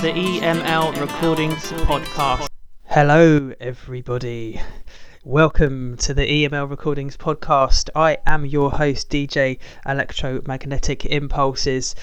the EML Recordings podcast. Hello, everybody. Welcome to the EML Recordings podcast. I am your host, DJ Electromagnetic Impulses,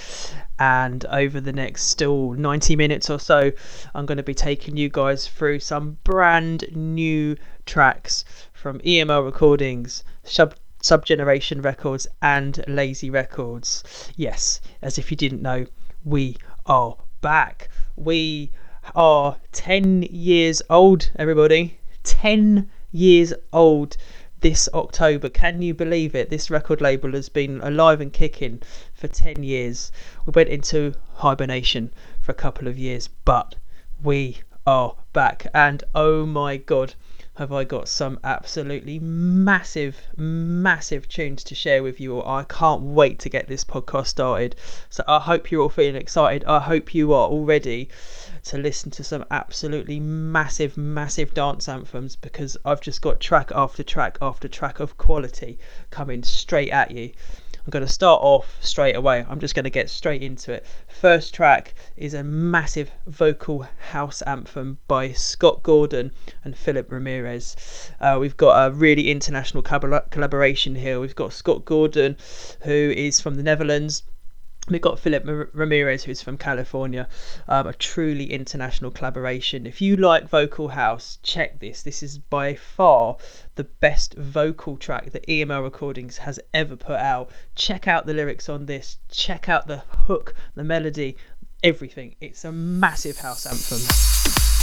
and over the next still 90 minutes or so, I'm going to be taking you guys through some brand new tracks from EML Recordings, Sub Subgeneration Records, and LayZee Records. Yes, as if you didn't know, we are back. We are 10 years old, everybody. 10 years old this October. Can you believe it? This record label has been alive and kicking for 10 years. We went into hibernation for a couple of years, but we are back. And oh my god, have I got some absolutely massive, massive tunes to share with you all. I can't wait to get this podcast started. So I hope you're all feeling excited. I hope you are all ready to listen to some absolutely massive, massive dance anthems because I've just got track after track after track of quality coming straight at you. I'm going to start off straight away. I'm just going to get straight into it. First track is a massive vocal house anthem by Scott Gordon and Phillip Ramirez. Uh, we've got a really international collaboration here. We've got Scott Gordon, who is from the Netherlands We've got Phillip Ramirez, who's from California, um, a truly international collaboration. If you like vocal house, check this. This is by far the best vocal track that EML Recordings has ever put out. Check out the lyrics on this, check out the hook, the melody, everything. It's a massive house anthem.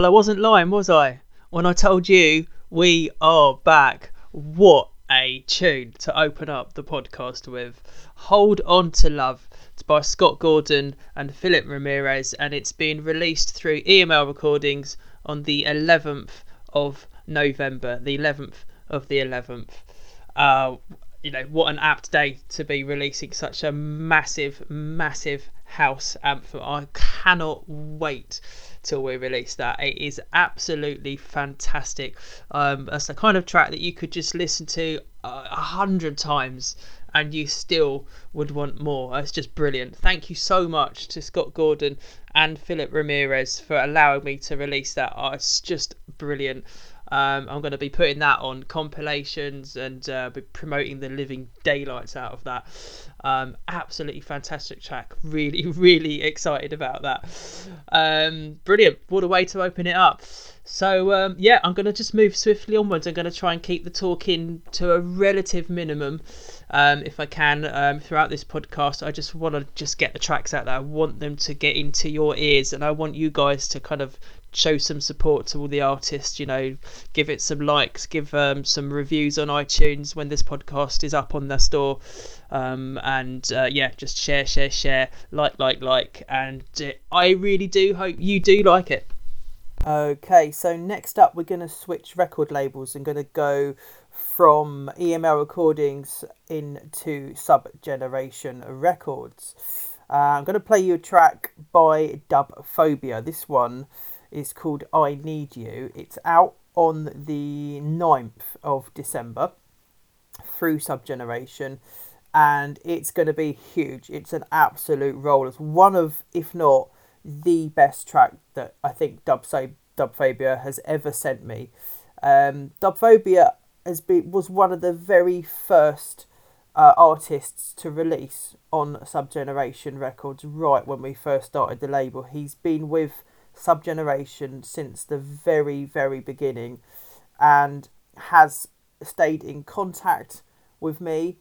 Well, I wasn't lying, was I? When I told you we are back. What a tune to open up the podcast with. Hold On to Love. It's by Scott Gordon and Phillip Ramirez, and it's been released through EML Recordings on the 11th of November, the 11th of the 11th. Uh, you know, what an apt day to be releasing such a massive, massive house anthem. I cannot wait till we release that. It is absolutely fantastic. Um, that's the kind of track that you could just listen to a hundred times and you still would want more. It's just brilliant. Thank you so much to Scott Gordon and Phillip Ramirez for allowing me to release that. Oh, it's just brilliant. Um, I'm going to be putting that on compilations and uh, be promoting the living daylights out of that. Um, absolutely fantastic track. Really, really excited about that. Um, brilliant. What a way to open it up. So, um, yeah, I'm going to just move swiftly onwards. I'm going to try and keep the talking to a relative minimum um, if I can um, throughout this podcast. I just want to just get the tracks out there. I want them to get into your ears and I want you guys to kind of show some support to all the artists you know give it some likes give um, some reviews on itunes when this podcast is up on their store. Um, and uh, yeah just share share share like like like. And uh, i really do hope you do like it. Okay so next up we're going to switch record labels and going to go from eml recordings into sub generation records. Uh, i'm going to play you a track by Dubphobia this one is called I Need You. It's out on the 9th of December through Subgeneration and it's going to be huge. It's an absolute roll. It's one of, if not the best track that I think Dubphobia Dubphobia has ever sent me. Um, Dubphobia has been was one of the very first uh, artists to release on Subgeneration Records right when we first started the label. He's been with subgeneration since the very, very beginning and has stayed in contact with me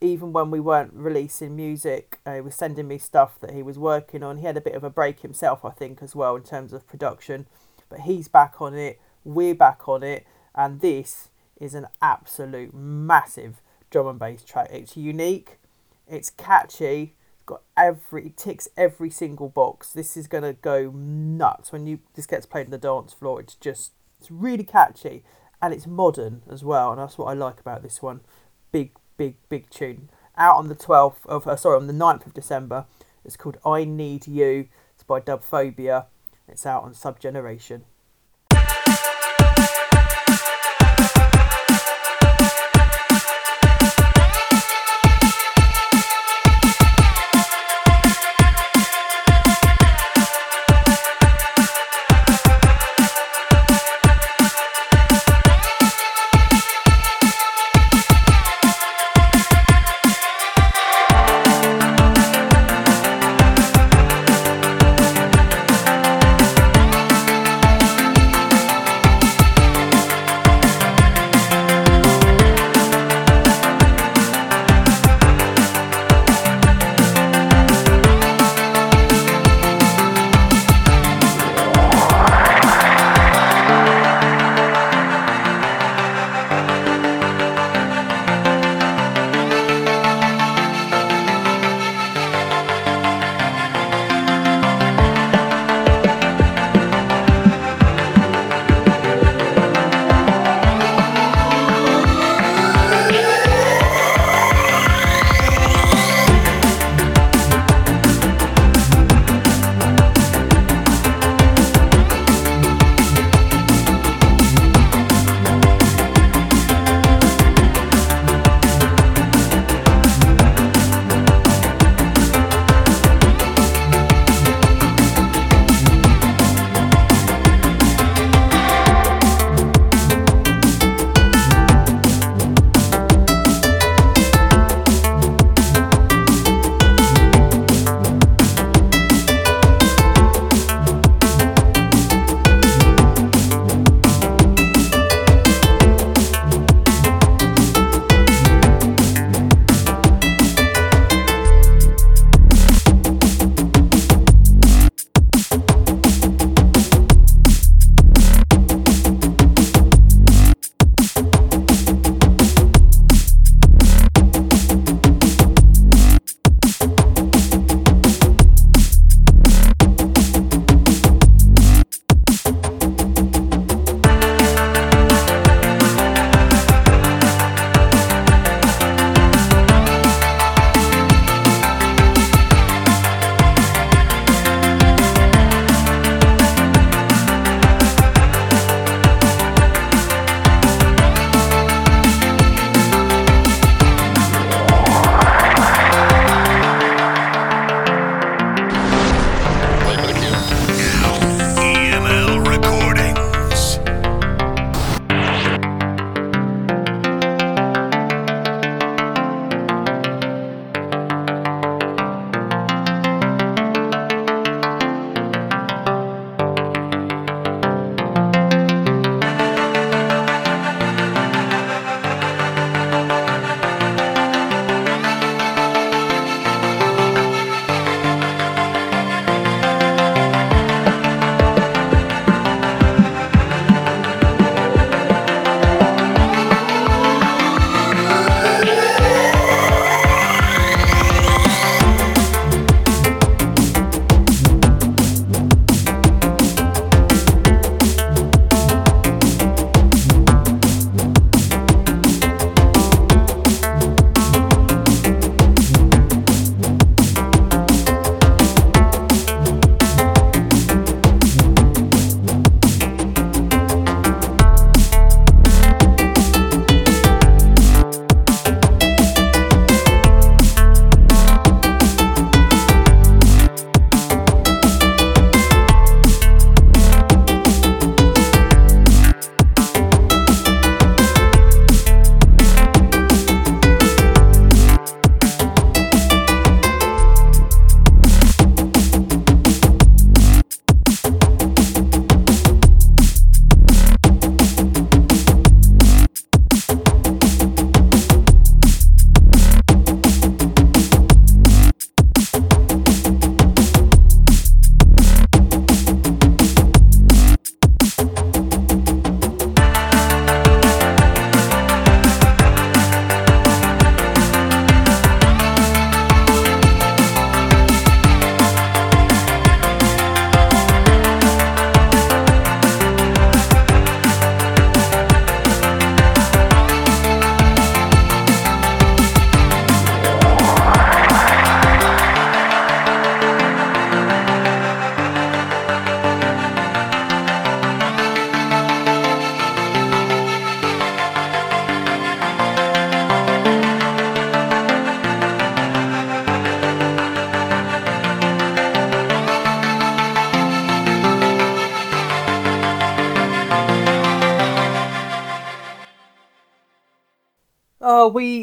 even when we weren't releasing music. Uh, he was sending me stuff that he was working on. He had a bit of a break himself, I think, as well in terms of production. But he's back on it, we're back on it, and this is an absolute massive drum and bass track. It's unique, it's catchy, got every ticks every single box. This is gonna go nuts when you this gets played on the dance floor. It's just it's really catchy and it's modern as well, and that's what I like about this one. Big, big, big tune. Out on the twelfth of uh, sorry on the 9th of December. It's called I Need You. It's by Dubphobia. It's out on Subgeneration.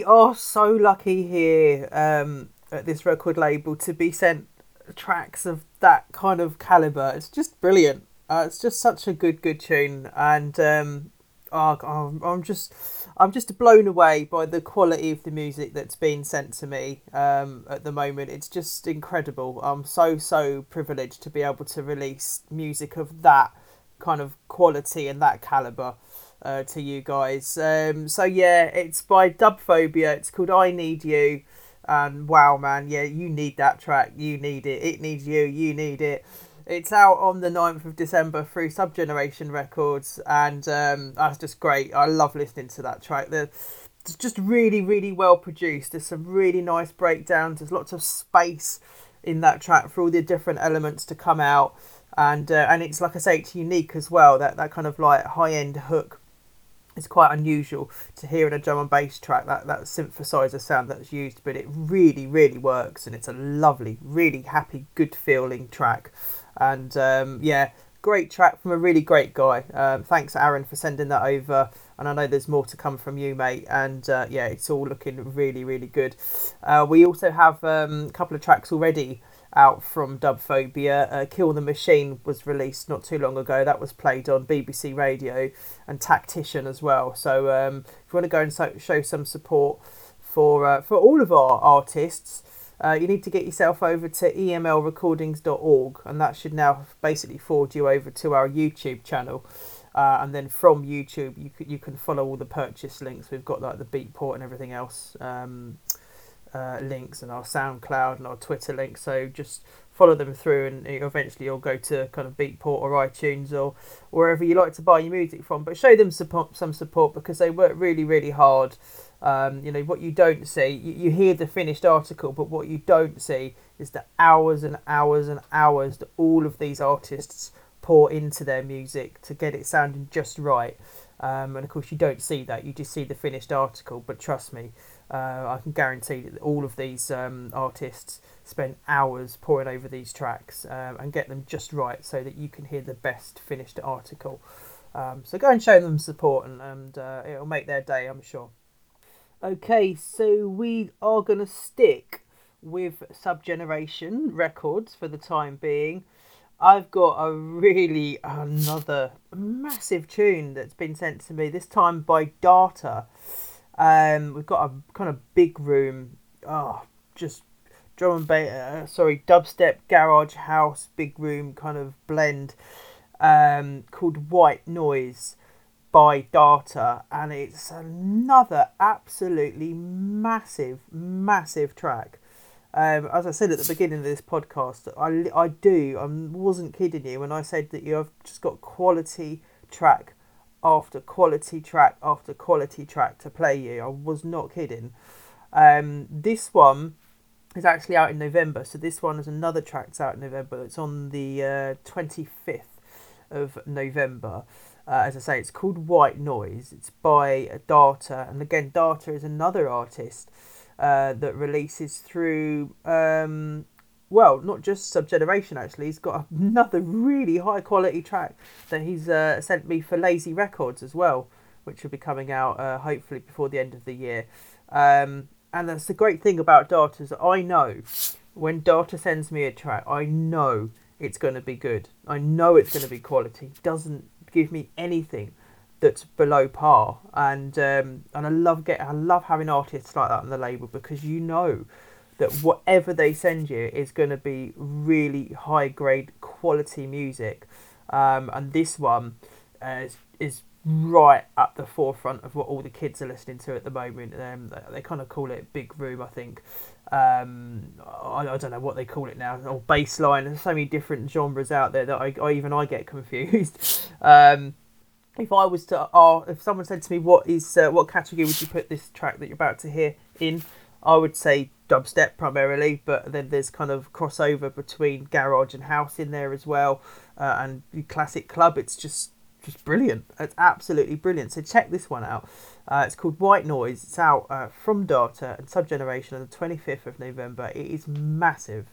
Are so lucky here um, at this record label to be sent tracks of that kind of caliber. It's just brilliant. Uh, it's just such a good, good tune, and um, oh, I'm just, I'm just blown away by the quality of the music that's being sent to me um, at the moment. It's just incredible. I'm so, so privileged to be able to release music of that kind of quality and that caliber uh, to you guys. Um, so yeah, it's by Dubphobia. It's called I Need You. And wow, man, yeah, you need that track. You need it. It needs you. You need it. It's out on the 9th of December through Subgeneration Records, and um, that's just great. I love listening to that track. The, it's just really, really well produced. There's some really nice breakdowns. There's lots of space in that track for all the different elements to come out, and uh, and it's like I say, it's unique as well. That that kind of like high end hook it's quite unusual to hear in a drum and bass track that, that synthesizer sound that's used, but it really, really works and it's a lovely, really happy, good feeling track. And um, yeah, great track from a really great guy. Um, thanks, Aaron, for sending that over. And I know there's more to come from you, mate. And uh, yeah, it's all looking really, really good. Uh, we also have um, a couple of tracks already out from Dubphobia. Uh, Kill the Machine was released not too long ago. That was played on BBC Radio and Tactician as well. So um, if you want to go and so- show some support for uh, for all of our artists, uh, you need to get yourself over to emlrecordings.org, and that should now basically forward you over to our YouTube channel. Uh, and then from YouTube, you can, you can follow all the purchase links. We've got like the Beatport and everything else. Um, uh, links and our SoundCloud and our Twitter links. So just follow them through, and eventually you'll go to kind of Beatport or iTunes or wherever you like to buy your music from. But show them support, some support because they work really, really hard. Um, you know what you don't see, you, you hear the finished article, but what you don't see is the hours and hours and hours that all of these artists pour into their music to get it sounding just right. Um, and of course, you don't see that; you just see the finished article. But trust me, uh, I can guarantee that all of these um, artists spend hours poring over these tracks um, and get them just right so that you can hear the best finished article. Um, so go and show them support and, and uh, it'll make their day, I'm sure. Okay, so we are going to stick with Subgeneration Records for the time being. I've got a really another massive tune that's been sent to me, this time by Darta. Um, we've got a kind of big room. Oh, just drum and bass. Uh, sorry, dubstep, garage, house, big room kind of blend. Um, called White Noise by Darta, and it's another absolutely massive, massive track. Um, as I said at the beginning of this podcast, I, I do, I wasn't kidding you when I said that you have just got quality track after quality track after quality track to play you. I was not kidding. Um, this one is actually out in November, so this one is another track that's out in November. It's on the uh, 25th of November. Uh, as I say, it's called White Noise. It's by Darta, and again, Darta is another artist uh, that releases through um, well, not just Subgeneration actually. He's got another really high quality track that he's uh, sent me for LayZee Records as well, which will be coming out uh, hopefully before the end of the year. Um, and that's the great thing about Darta is I know when Darta sends me a track, I know it's going to be good. I know it's going to be quality. Doesn't give me anything that's below par. And um, and I love get I love having artists like that on the label because you know that whatever they send you is going to be really high grade quality music. Um, and this one uh, is, is right at the forefront of what all the kids are listening to at the moment. Um, they, kind of call it big room, I think. Um, I, I don't know what they call it now, or baseline. There's so many different genres out there that I, I even I get confused. um, if I was to, uh, if someone said to me, "What is uh, what category would you put this track that you're about to hear in?" I would say dubstep primarily, but then there's kind of crossover between garage and house in there as well, uh, and classic club. It's just just brilliant. It's absolutely brilliant. So check this one out. Uh, it's called White Noise. It's out uh, from Darta and Subgeneration on the 25th of November. It is massive.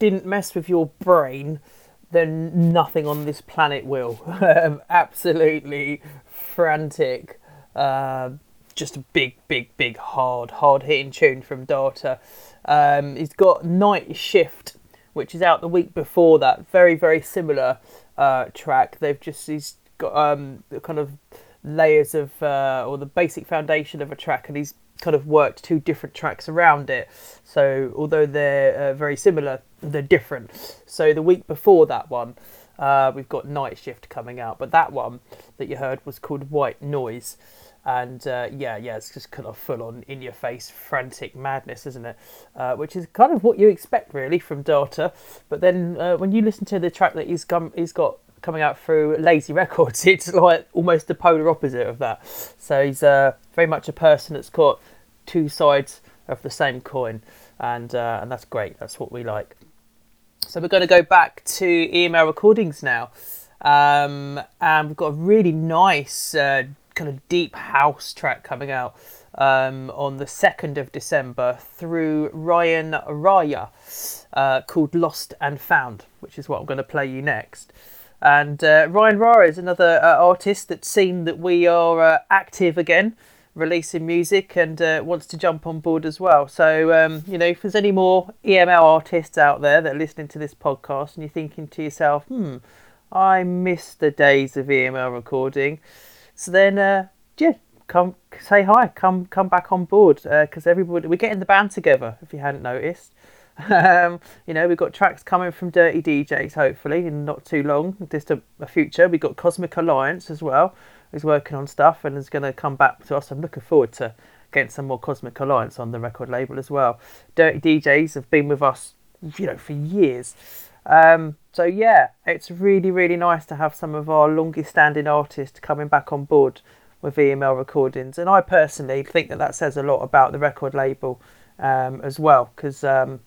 Didn't mess with your brain, then nothing on this planet will. Um, absolutely frantic. Uh, just a big, big, big, hard, hard hitting tune from Darta. Um, he's got Night Shift, which is out the week before that. Very, very similar uh, track. They've just he's got um, kind of layers of uh, or the basic foundation of a track, and he's kind of worked two different tracks around it. So although they're uh, very similar, they're different. So the week before that one, uh, we've got Night Shift coming out, but that one that you heard was called White Noise. And uh, yeah, yeah, it's just kind of full on in your face, frantic madness, isn't it? Uh, which is kind of what you expect really from Darta. But then uh, when you listen to the track that he's, come, he's got coming out through LayZee Records, it's like almost the polar opposite of that. So he's uh, very much a person that's got two sides of the same coin, and uh, and that's great. That's what we like. So we're going to go back to EML recordings now, um, and we've got a really nice uh, kind of deep house track coming out um, on the second of December through Ryan Raya, uh, called Lost and Found, which is what I'm going to play you next. And uh, Ryan Raya is another uh, artist that's seen that we are uh, active again releasing music and uh, wants to jump on board as well. So, um, you know, if there's any more EML artists out there that are listening to this podcast and you're thinking to yourself, hmm, I miss the days of EML recording, so then, uh, yeah, come say hi, come come back on board because uh, everybody we're getting the band together. If you hadn't noticed. Um, you know, we've got tracks coming from Dirty DJs, hopefully, in not too long, a, a future. We've got Cosmic Alliance as well, is working on stuff and is going to come back to us. I'm looking forward to getting some more Cosmic Alliance on the record label as well. Dirty DJs have been with us, you know, for years. Um, so yeah, it's really really nice to have some of our longest standing artists coming back on board with EML recordings, and I personally think that that says a lot about the record label um, as well, because um,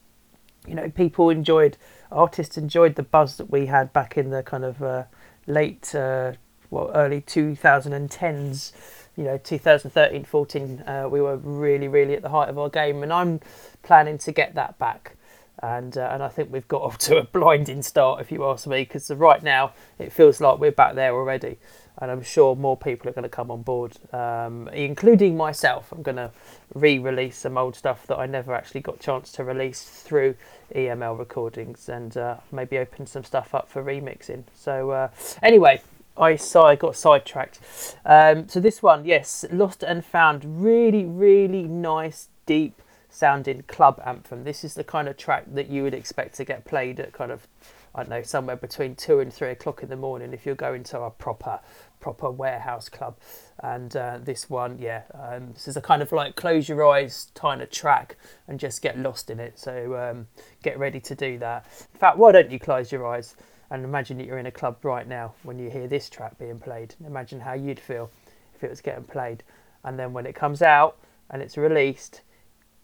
you know people enjoyed artists enjoyed the buzz that we had back in the kind of uh, late uh, well early 2010s you know 2013 14 uh, we were really really at the height of our game and i'm planning to get that back. And uh, and i think we've got off to a blinding start if you ask me because right now it feels like we're back there already. And i'm sure more people are going to come on board um, including myself. I'm going to re-release some old stuff that i never actually got chance to release through eml recordings and uh, maybe open some stuff up for remixing. So uh, anyway I saw I got sidetracked. Um, so this one, yes, Lost and Found, really, really nice, deep sounding club anthem. This is the kind of track that you would expect to get played at kind of, I don't know, somewhere between two and three o'clock in the morning if you're going to a proper, proper warehouse club. And uh, this one, yeah, um, this is a kind of like close your eyes kind of track and just get lost in it. So um, get ready to do that. In fact, why don't you close your eyes? And imagine that you're in a club right now when you hear this track being played. Imagine how you'd feel if it was getting played. And then when it comes out and it's released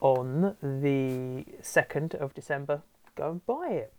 on the 2nd of December, go and buy it.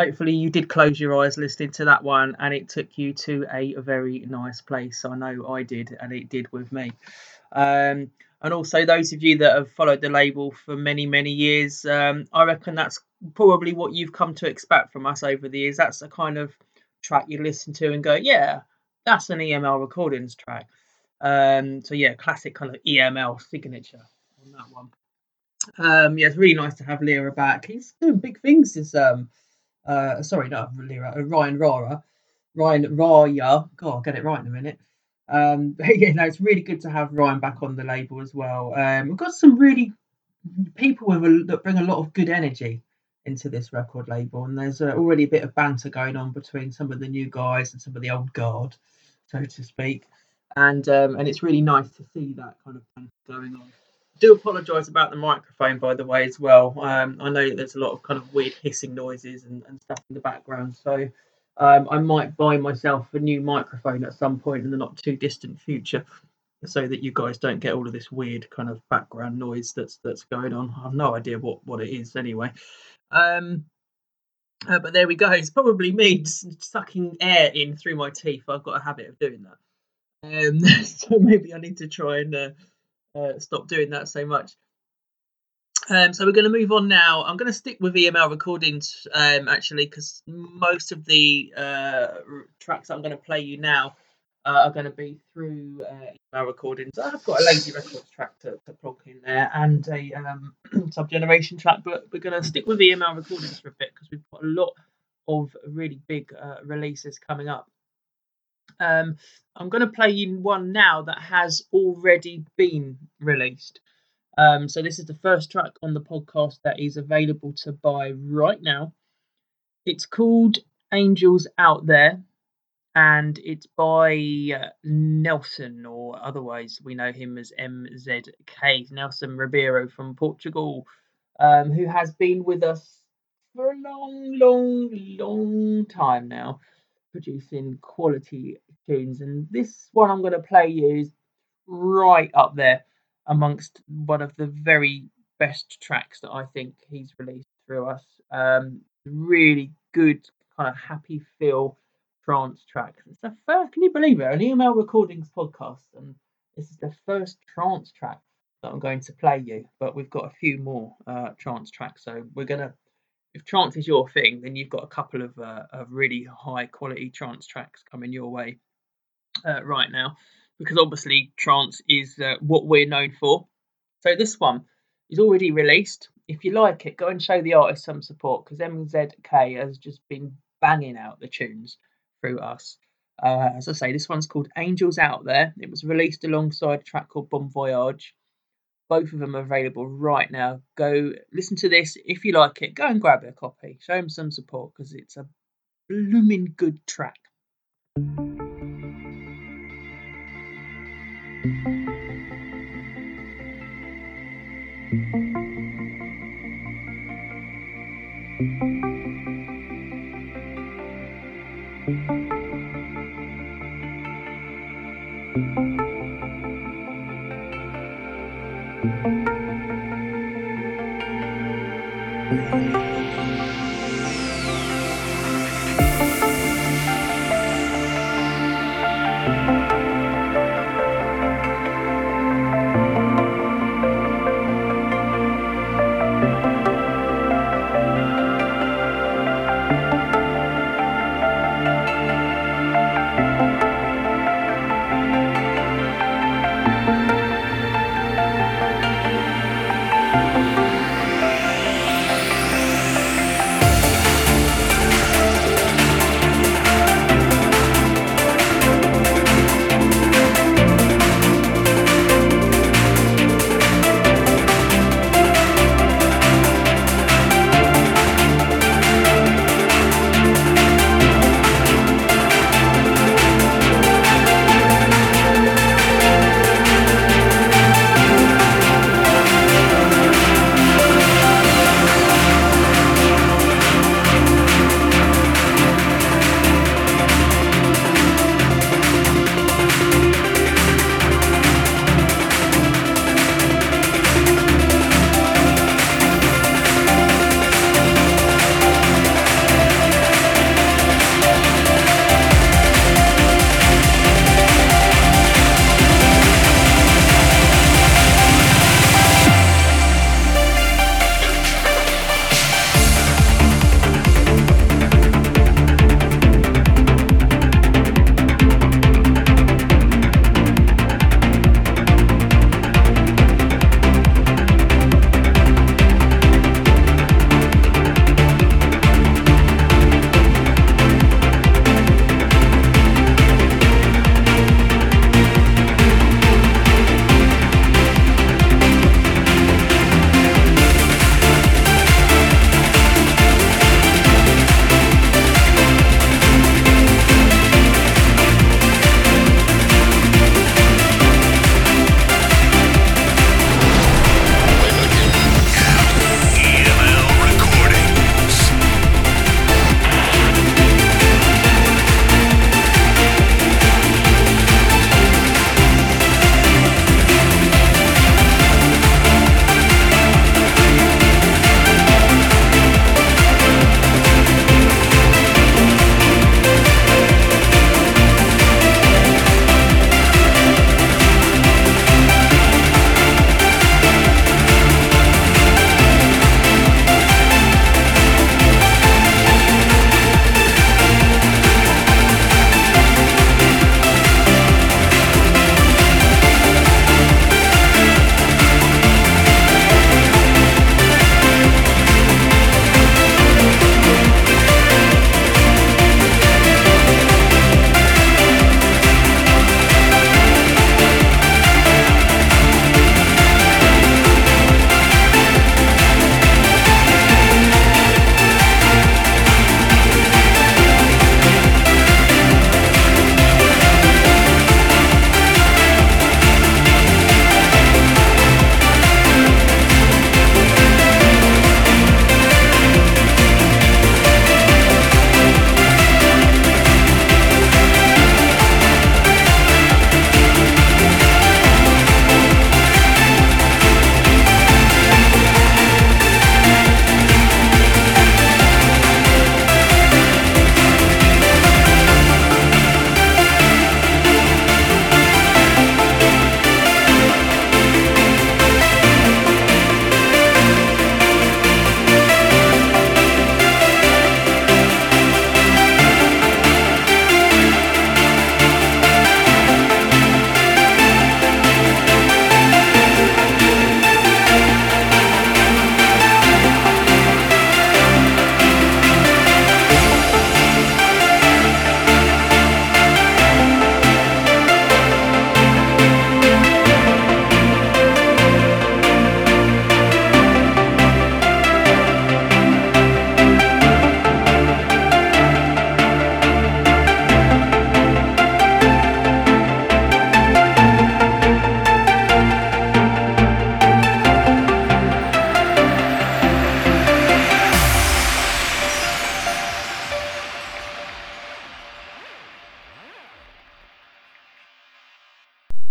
Hopefully you did close your eyes listening to that one, and it took you to a very nice place. I know I did, and it did with me. Um, and also those of you that have followed the label for many many years, um, I reckon that's probably what you've come to expect from us over the years. That's the kind of track you listen to and go, yeah, that's an EML recordings track. Um, so yeah, classic kind of EML signature on that one. Um, yeah, it's really nice to have Lyra back. He's doing big things. This um, uh, sorry, not Lyra, uh, Ryan Rara, Ryan Raya. God, I'll get it right in a minute. Um, but yeah, no, it's really good to have Ryan back on the label as well. Um, we've got some really people with a, that bring a lot of good energy into this record label, and there's uh, already a bit of banter going on between some of the new guys and some of the old guard, so to speak. And um, and it's really nice to see that kind of banter going on do apologise about the microphone, by the way, as well. Um, I know there's a lot of kind of weird hissing noises and, and stuff in the background, so um, I might buy myself a new microphone at some point in the not too distant future, so that you guys don't get all of this weird kind of background noise that's that's going on. I have no idea what what it is anyway. Um, uh, but there we go. It's probably me sucking air in through my teeth. I've got a habit of doing that. Um, so maybe I need to try and uh, uh, stop doing that so much. Um, so we're going to move on now. I'm going to stick with EML recordings um, actually because most of the uh, tracks I'm going to play you now uh, are going to be through uh, EML recordings. I've got a LayZee Records track to, to in there and a um, Sub Generation track, but we're going to stick with EML recordings for a bit because we've got a lot of really big uh, releases coming up. Um, I'm going to play you one now that has already been released. Um, so this is the first track on the podcast that is available to buy right now. It's called Angels Out There, and it's by uh, Nelson, or otherwise we know him as MZK, Nelson Ribeiro from Portugal, um, who has been with us for a long, long, long time now producing quality tunes. And this one I'm going to play you is right up there amongst one of the very best tracks that I think he's released through us. Um, really good, kind of happy feel trance track. It's the first, can you believe it? An EML Recordings podcast, and this is the first trance track that I'm going to play you. But we've got a few more uh, trance tracks, so we're gonna if trance is your thing, then you've got a couple of, uh, of really high quality trance tracks coming your way uh, right now, because obviously trance is uh, what we're known for. So this one is already released. If you like it, go and show the artist some support because MZK has just been banging out the tunes through us. Uh, as I say, this one's called Angels Out There. It was released alongside a track called Bon Voyage. Both of them are available right now. Go listen to this. If you like it, go and grab a copy. Show them some support because it's a blooming good track.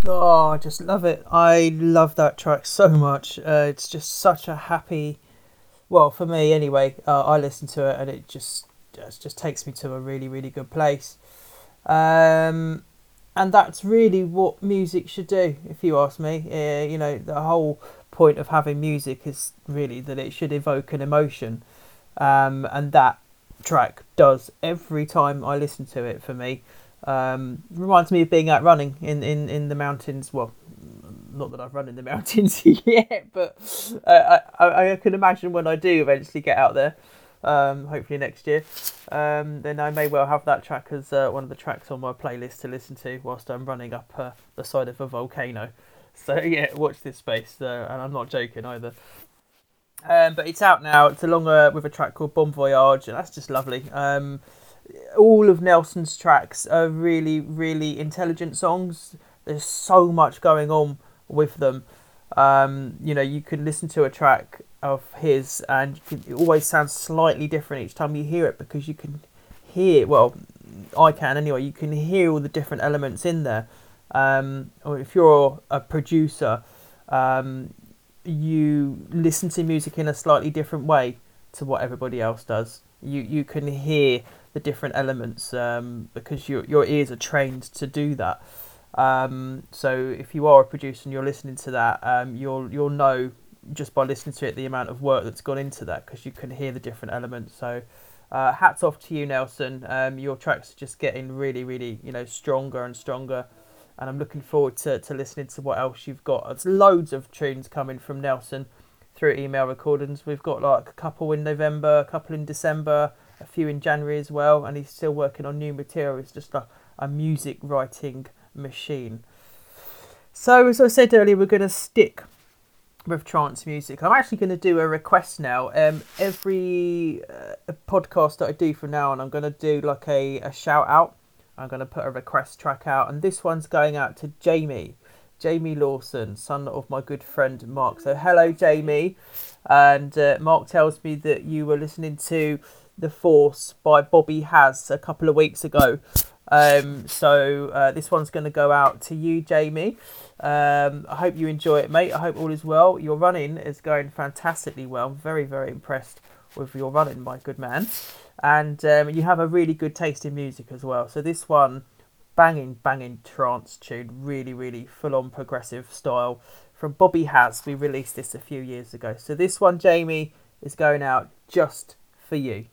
Oh, I just love it. I love that track so much. Uh, it's just such a happy. Well, for me anyway, uh, I listen to it and it just just takes me to a really really good place. Um, and that's really what music should do, if you ask me. Uh, you know, the whole point of having music is really that it should evoke an emotion, um, and that track does every time I listen to it. For me, um, reminds me of being out running in, in, in the mountains. Well, not that I've run in the mountains yet, but I, I can imagine when I do eventually get out there, um, hopefully next year, um, then I may well have that track as uh, one of the tracks on my playlist to listen to whilst I'm running up uh, the side of a volcano. So yeah, watch this space, uh, and I'm not joking either. Um, but it's out now. It's along uh, with a track called Bon Voyage, and that's just lovely. Um, all of Nelson's tracks are really, really intelligent songs. There's so much going on with them. Um, you know, you can listen to a track of his, and it always sounds slightly different each time you hear it because you can hear. Well, I can anyway. You can hear all the different elements in there. Um, or if you're a producer, um, you listen to music in a slightly different way to what everybody else does. You you can hear the different elements um, because your your ears are trained to do that. Um, so if you are a producer and you're listening to that, um, you'll you'll know just by listening to it the amount of work that's gone into that because you can hear the different elements. So uh, hats off to you, Nelson. Um, your tracks are just getting really, really you know stronger and stronger. And I'm looking forward to, to listening to what else you've got. There's loads of tunes coming from Nelson through EML recordings. We've got like a couple in November, a couple in December, a few in January as well, and he's still working on new material. It's just a, a music writing machine. So, as I said earlier, we're going to stick with trance music. I'm actually going to do a request now. Um, every uh, podcast that I do from now on, I'm going to do like a, a shout out. I'm going to put a request track out, and this one's going out to Jamie. Jamie Lawson, son of my good friend Mark. So, hello, Jamie. And uh, Mark tells me that you were listening to the Force by Bobby Hass a couple of weeks ago. Um, so uh, this one's going to go out to you, Jamie. Um, I hope you enjoy it, mate. I hope all is well. Your running is going fantastically well. I'm very, very impressed with your running, my good man. And um, you have a really good taste in music as well. So this one, banging, banging trance tune, really, really full on progressive style from Bobby Hass. We released this a few years ago. So this one, Jamie, is going out just for you.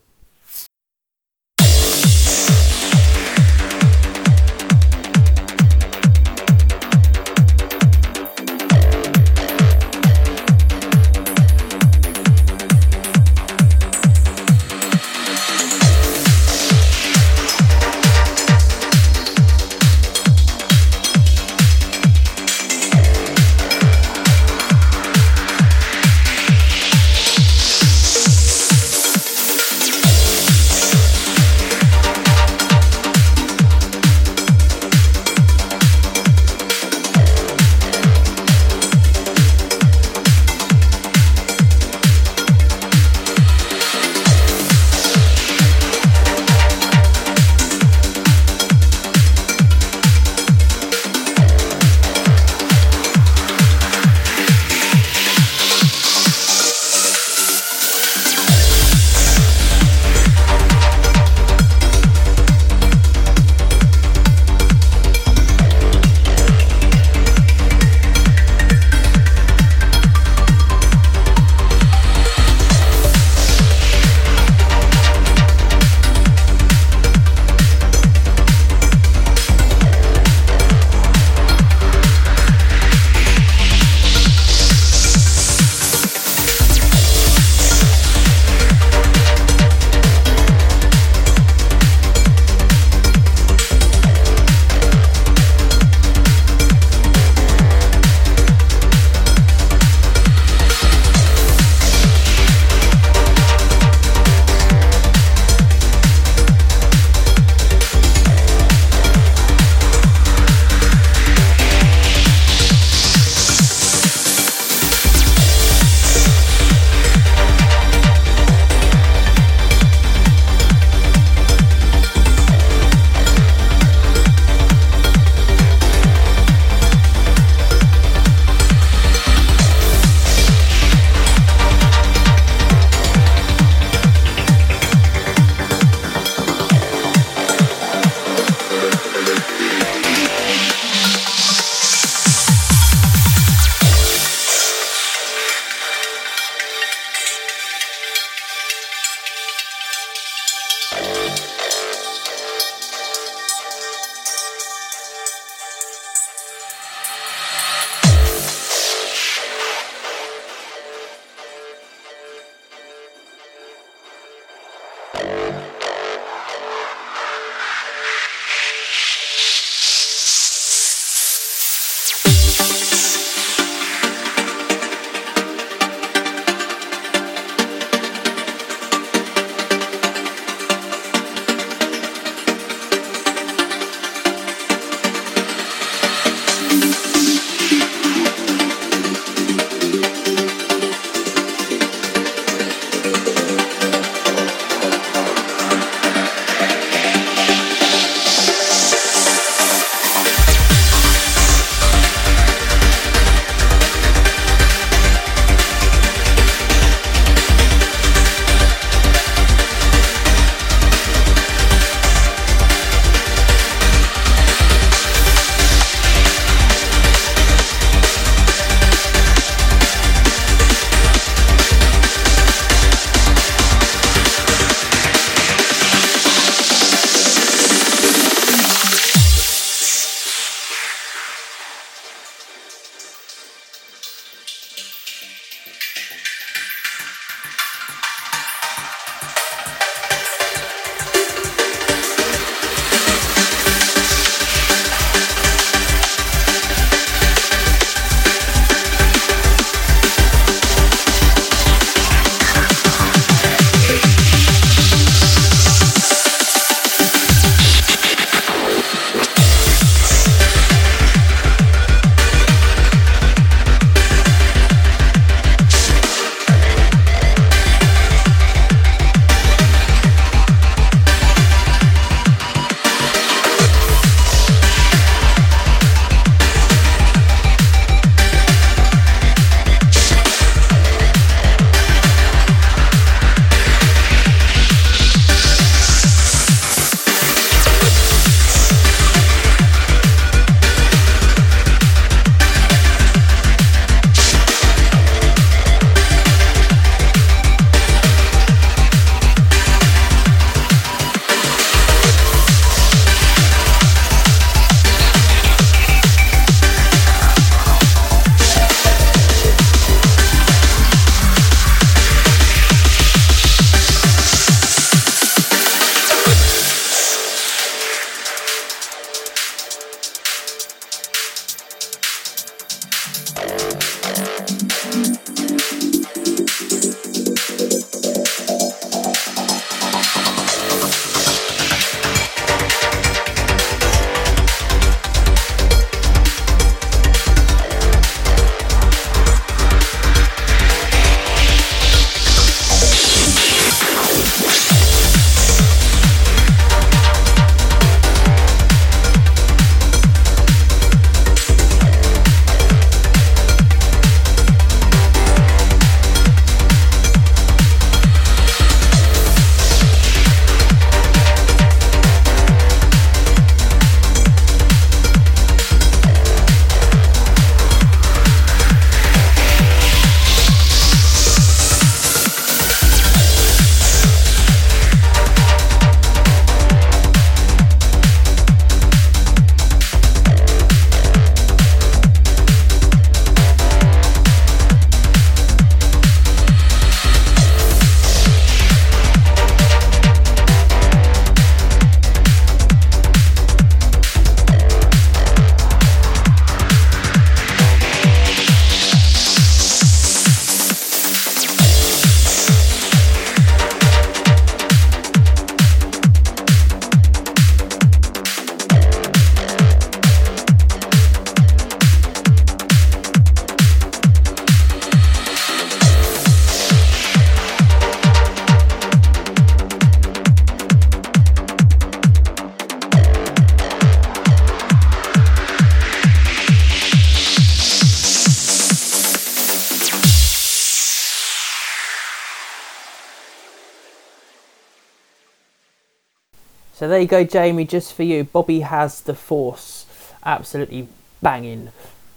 So there you go, Jamie, just for you. Bobby Hass the force. Absolutely banging,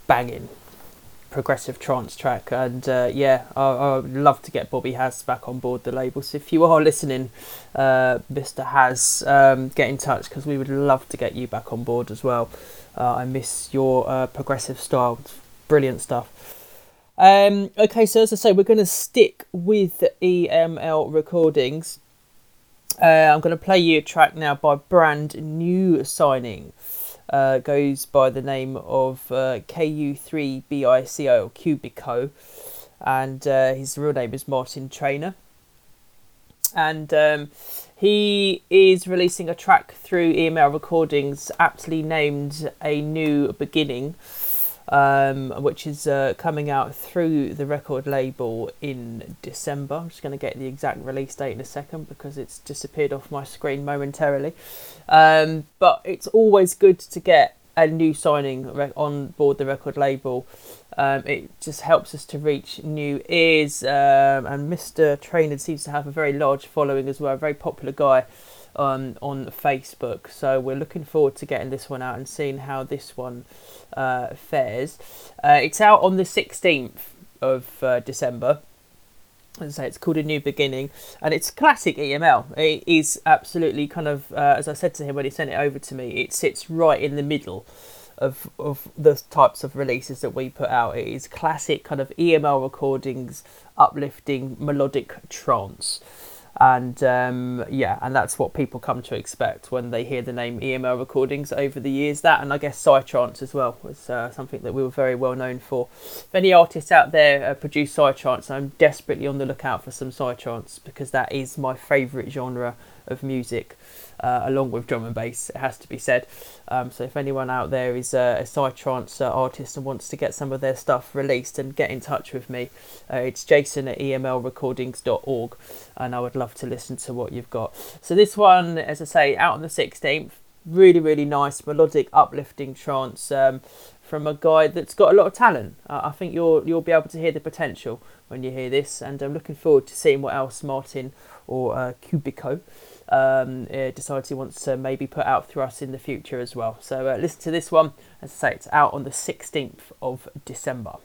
banging progressive trance track. And uh, yeah, I, would love to get Bobby Hass back on board the label. So if you are listening, uh, Mr. Hass, um, get in touch because we would love to get you back on board as well. Uh, I miss your uh, progressive style. Brilliant stuff. Um, okay, so as I say, we're going to stick with EML recordings. Uh, I'm going to play you a track now by brand new signing. Uh, goes by the name of uh, Ku3biko, or Cubico, and uh, his real name is Martin Trainer. And um, he is releasing a track through EML Recordings, aptly named A New Beginning um, which is uh, coming out through the record label in December. I'm just going to get the exact release date in a second because it's disappeared off my screen momentarily. Um, but it's always good to get a new signing on board the record label. Um, it just helps us to reach new ears, um, and Mr. Trainer seems to have a very large following as well, a very popular guy um, on Facebook. So we're looking forward to getting this one out and seeing how this one uh, fares. Uh, it's out on the 16th of uh, December. As I say, it's called A New Beginning, and it's classic EML. It is absolutely kind of, uh, as I said to him when he sent it over to me, it sits right in the middle of of the types of releases that we put out. It is classic kind of EML recordings, uplifting melodic trance and um, yeah, and that's what people come to expect when they hear the name EML recordings over the years. That and I guess Psytrance as well was uh, something that we were very well known for. If any artists out there uh, produce Psytrance, I'm desperately on the lookout for some Psytrance because that is my favourite genre of music uh, along with drum and bass, it has to be said. Um, so if anyone out there is a, a psytrance uh, artist and wants to get some of their stuff released, and get in touch with me. Uh, it's jason at emlrecordings.org, and I would love to listen to what you've got. So this one, as I say, out on the 16th, really, really nice, melodic, uplifting trance. Um, from a guy that's got a lot of talent. Uh, I think you'll you'll be able to hear the potential when you hear this, and I'm looking forward to seeing what else Martin or uh, Cubico um, decides he wants to maybe put out through us in the future as well. So uh, listen to this one. As I say, it's out on the 16th of December.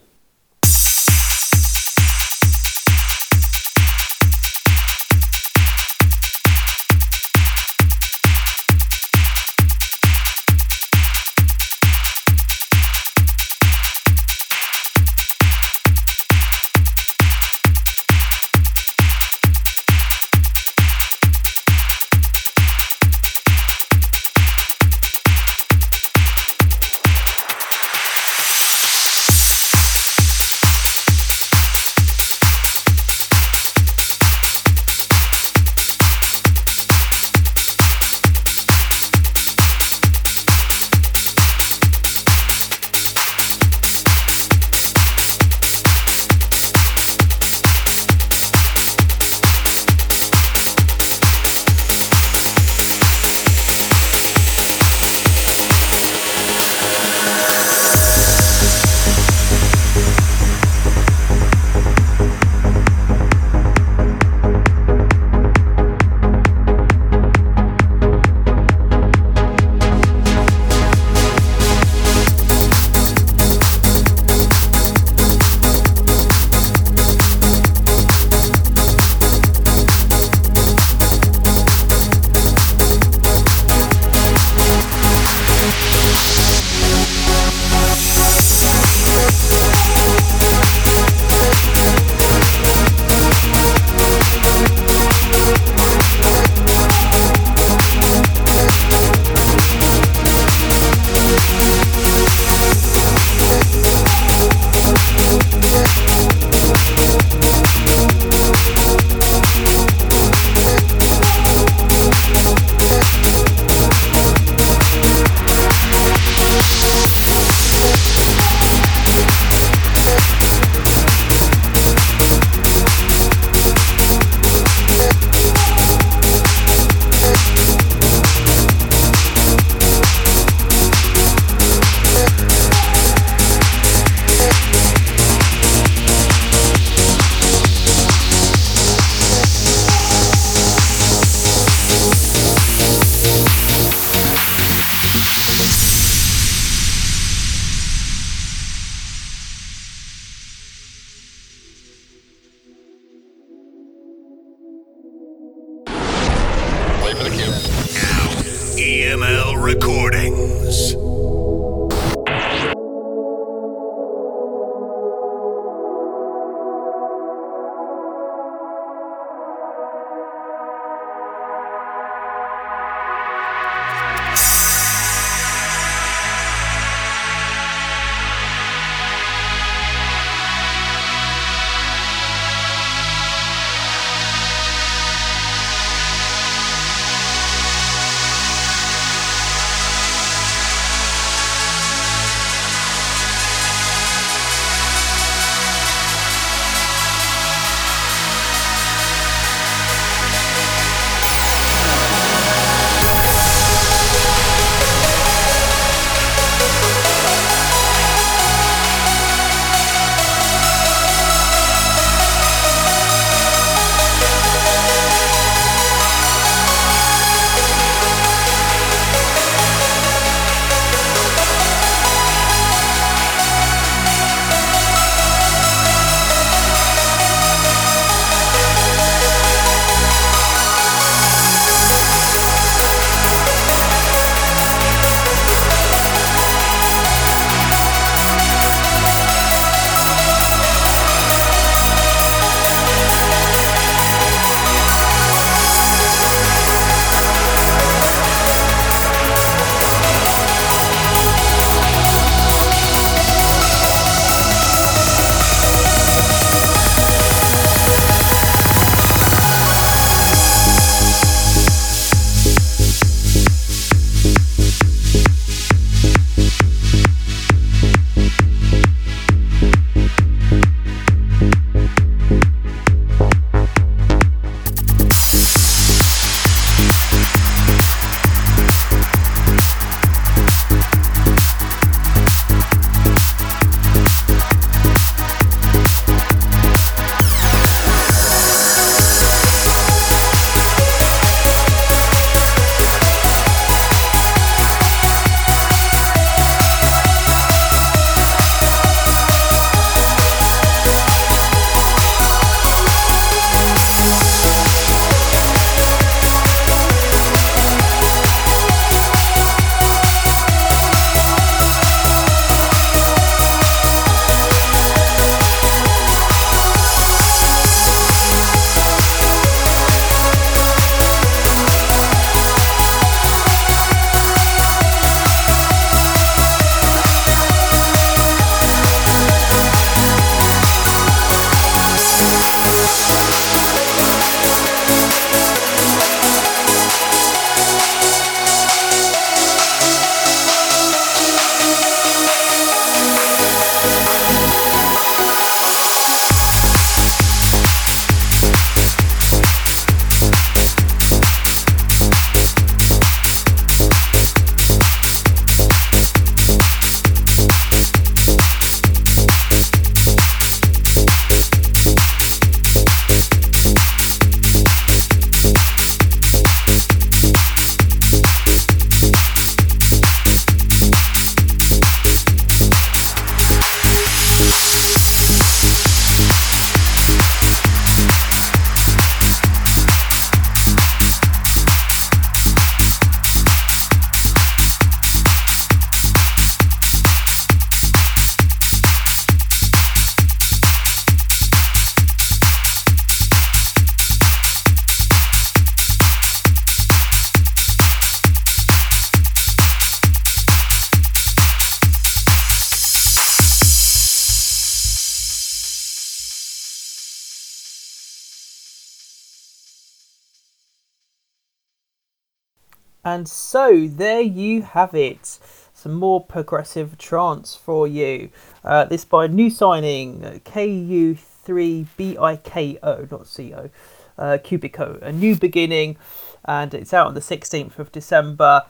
So there you have it. Some more progressive trance for you. Uh, this by new signing KU3BIKO, not CO, uh, Cubico, a new beginning, and it's out on the 16th of December.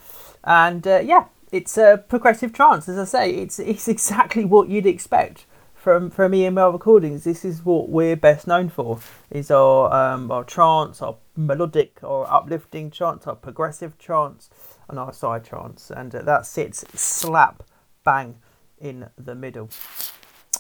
And uh, yeah, it's a progressive trance, as I say, it's it's exactly what you'd expect from from EML recordings, this is what we're best known for: is our um, our trance, our melodic or uplifting trance, our progressive trance, and our side trance, and uh, that sits slap bang in the middle.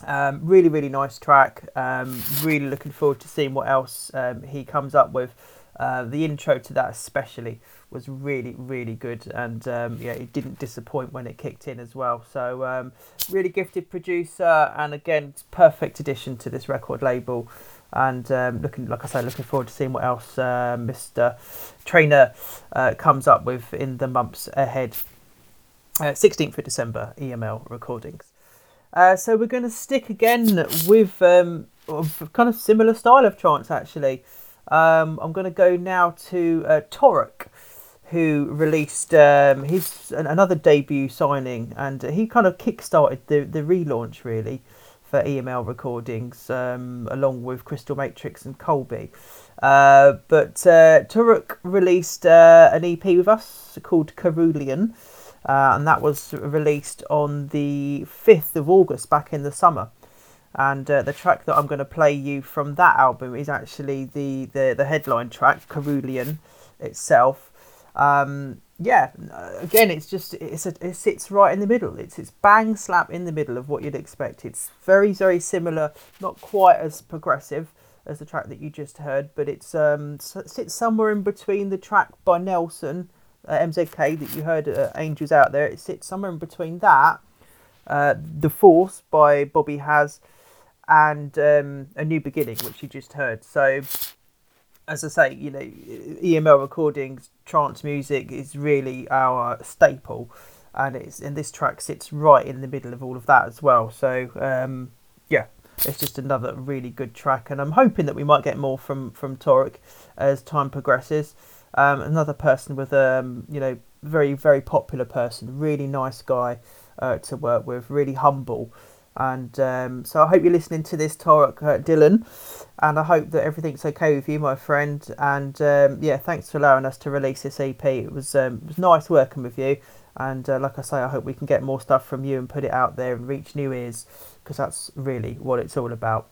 Um, really, really nice track. Um, really looking forward to seeing what else um, he comes up with Uh, the intro to that especially was really really good, and um, yeah, it didn't disappoint when it kicked in as well. So um, really gifted producer, and again, perfect addition to this record label. And um, looking, like I say, looking forward to seeing what else uh, Mr. Trainer uh, comes up with in the months ahead. Uh, 16th of December, EML recordings. Uh, so we're going to stick again with um, kind of similar style of trance actually. Um, I'm going to go now to uh, Torok, who released um, his another debut signing, and he kind of kick-started the the relaunch really for EML recordings, um, along with Crystal Matrix and Colby. Uh, but uh, Torok released uh, an EP with us called Curulean, uh, and that was released on the 5th of August back in the summer and uh, the track that I'm going to play you from that album is actually the the, the headline track, Curulean itself. Um, yeah, again, it's just it's a, it sits right in the middle. It's it's bang slap in the middle of what you'd expect. It's very very similar, not quite as progressive as the track that you just heard, but it's um sits somewhere in between the track by Nelson, uh, MZK that you heard, uh, Angels Out There. It sits somewhere in between that, uh, The Force by Bobby Hass and um, A New Beginning, which you just heard. So, as I say, you know, EML recordings, trance music is really our staple, and it's and this track sits right in the middle of all of that as well. So, um, yeah, it's just another really good track, and I'm hoping that we might get more from from Torok as time progresses. Um, another person with um, you know, very very popular person, really nice guy uh, to work with, really humble. And um, so I hope you're listening to this, Torok uh, Dylan, and I hope that everything's okay with you, my friend. And um, yeah, thanks for allowing us to release this EP. It was um, it was nice working with you, and uh, like I say, I hope we can get more stuff from you and put it out there and reach new ears because that's really what it's all about.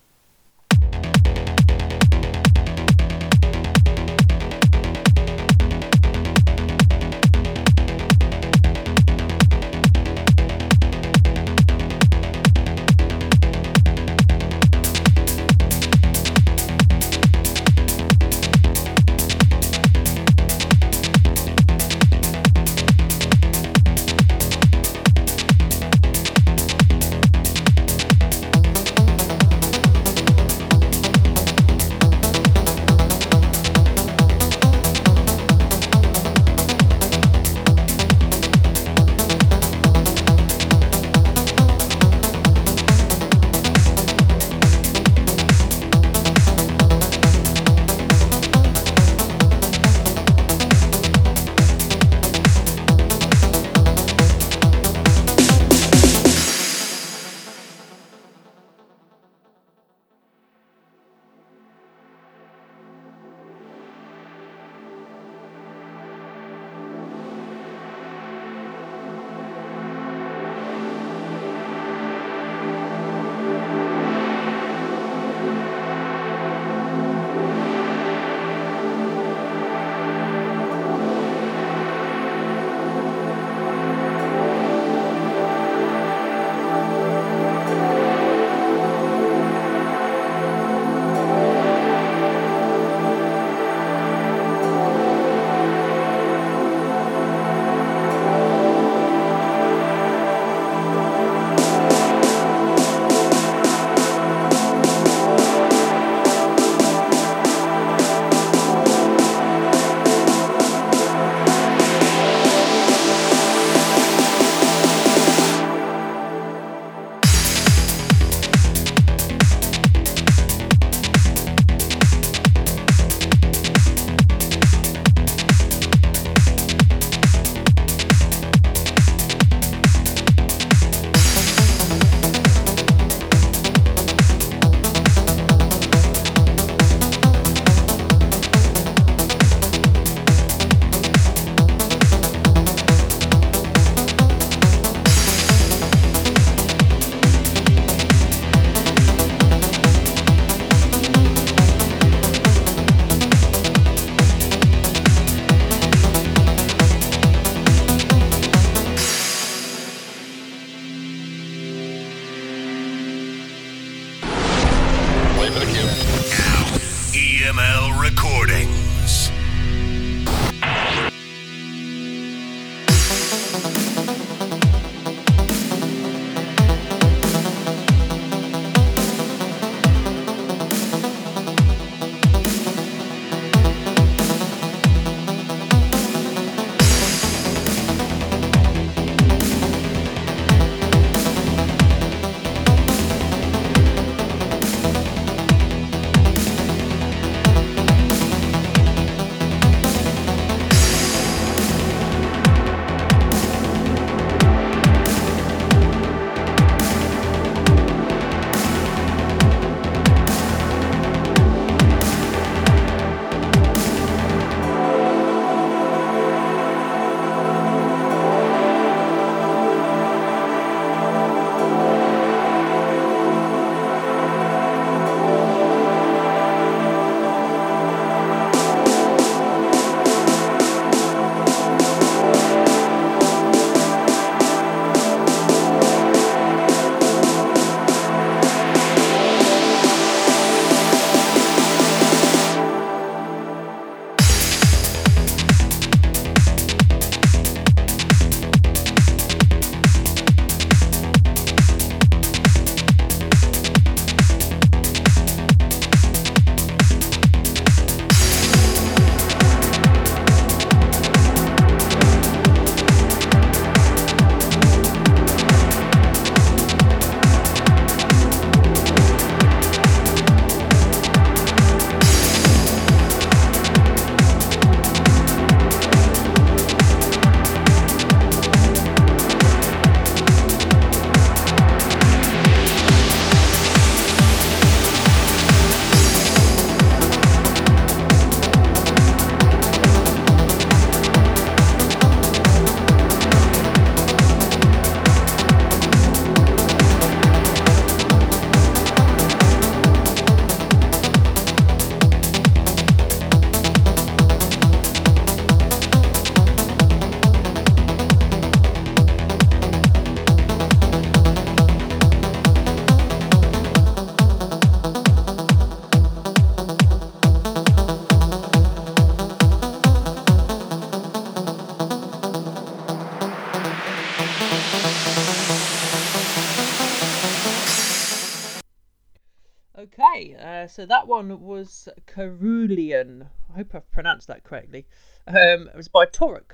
So that one was Curulean. I hope I've pronounced that correctly. Um, it was by Torok.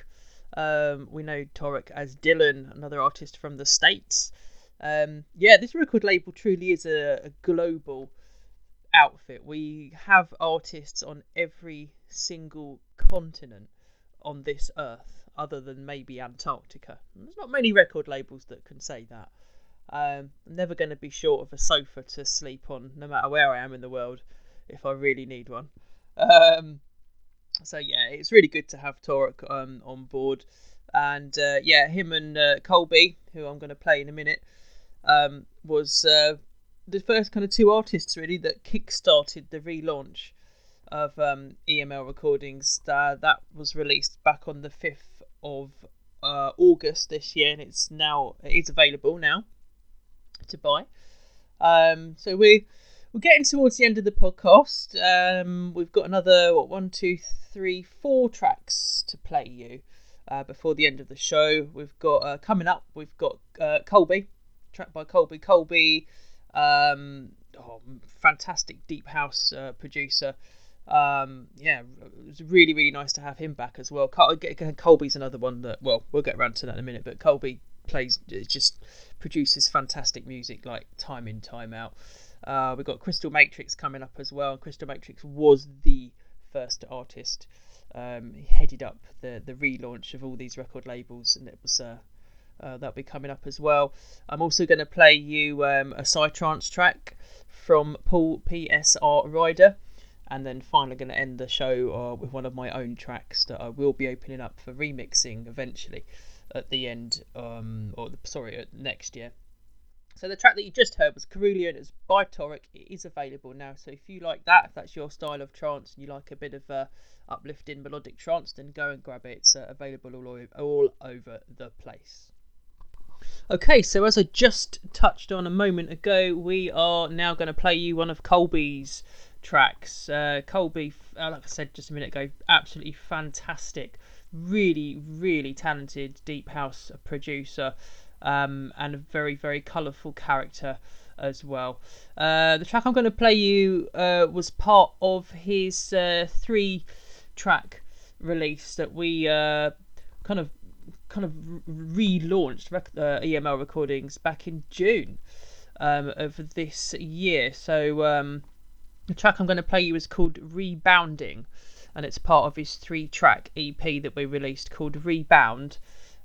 Um, we know Torok as Dylan, another artist from the States. Um, yeah, this record label truly is a, a global outfit. We have artists on every single continent on this earth, other than maybe Antarctica. There's not many record labels that can say that. Um, I'm never going to be short of a sofa to sleep on, no matter where I am in the world, if I really need one. Um, so yeah, it's really good to have Torok um, on board, and uh, yeah, him and uh, Colby, who I'm going to play in a minute, um, was uh, the first kind of two artists really that kick-started the relaunch of um, EML recordings. Uh, that was released back on the fifth of uh, August this year, and it's now it is available now to buy. Um, so we we're getting towards the end of the podcast. Um, we've got another what one, two, three, four tracks to play you uh, before the end of the show. We've got uh, coming up. We've got uh, Colby, track by Colby. Colby, um, oh, fantastic deep house uh, producer. Um, yeah, it was really really nice to have him back as well. Colby's another one that well we'll get around to that in a minute, but Colby plays just produces fantastic music like time in time out. Uh, we've got Crystal Matrix coming up as well. Crystal Matrix was the first artist. Um, he headed up the the relaunch of all these record labels, and it was uh, uh, that'll be coming up as well. I'm also going to play you um, a psytrance track from Paul PSR Ryder, and then finally going to end the show uh, with one of my own tracks that I will be opening up for remixing eventually at the end, um, or the, sorry, next year. So the track that you just heard was Curulean. It's by Torok. It is available now. So if you like that, if that's your style of trance, and you like a bit of uh, uplifting melodic trance, then go and grab it. It's uh, available all over, all over the place. Okay, so as I just touched on a moment ago, we are now going to play you one of Colby's tracks. Uh, Colby, uh, like I said just a minute ago, absolutely fantastic really, really talented deep house producer um, and a very, very colourful character as well. Uh, the track I'm going to play you uh, was part of his uh, three track release that we uh, kind of kind of relaunched rec- uh, EML recordings back in June um, of this year. So um, the track I'm going to play you is called Rebounding and it's part of his three track EP that we released called Rebound.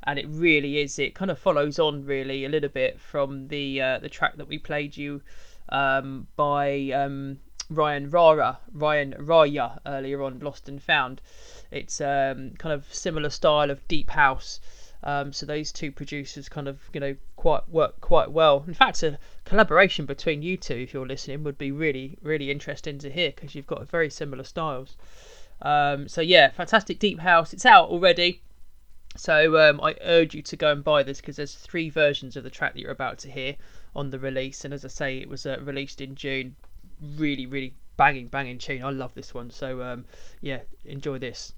And it really is. It kind of follows on really a little bit from the uh, the track that we played you um, by um, Ryan Rara, Ryan Raya earlier on, Lost and Found. It's um, kind of similar style of deep house. Um, so those two producers kind of you know quite work quite well. In fact, a collaboration between you two, if you're listening, would be really really interesting to hear because you've got very similar styles. Um, so yeah, fantastic deep house. It's out already. So um, I urge you to go and buy this because there's three versions of the track that you're about to hear on the release. And as I say, it was uh, released in June. Really, really banging, banging tune. I love this one. So um, yeah, enjoy this.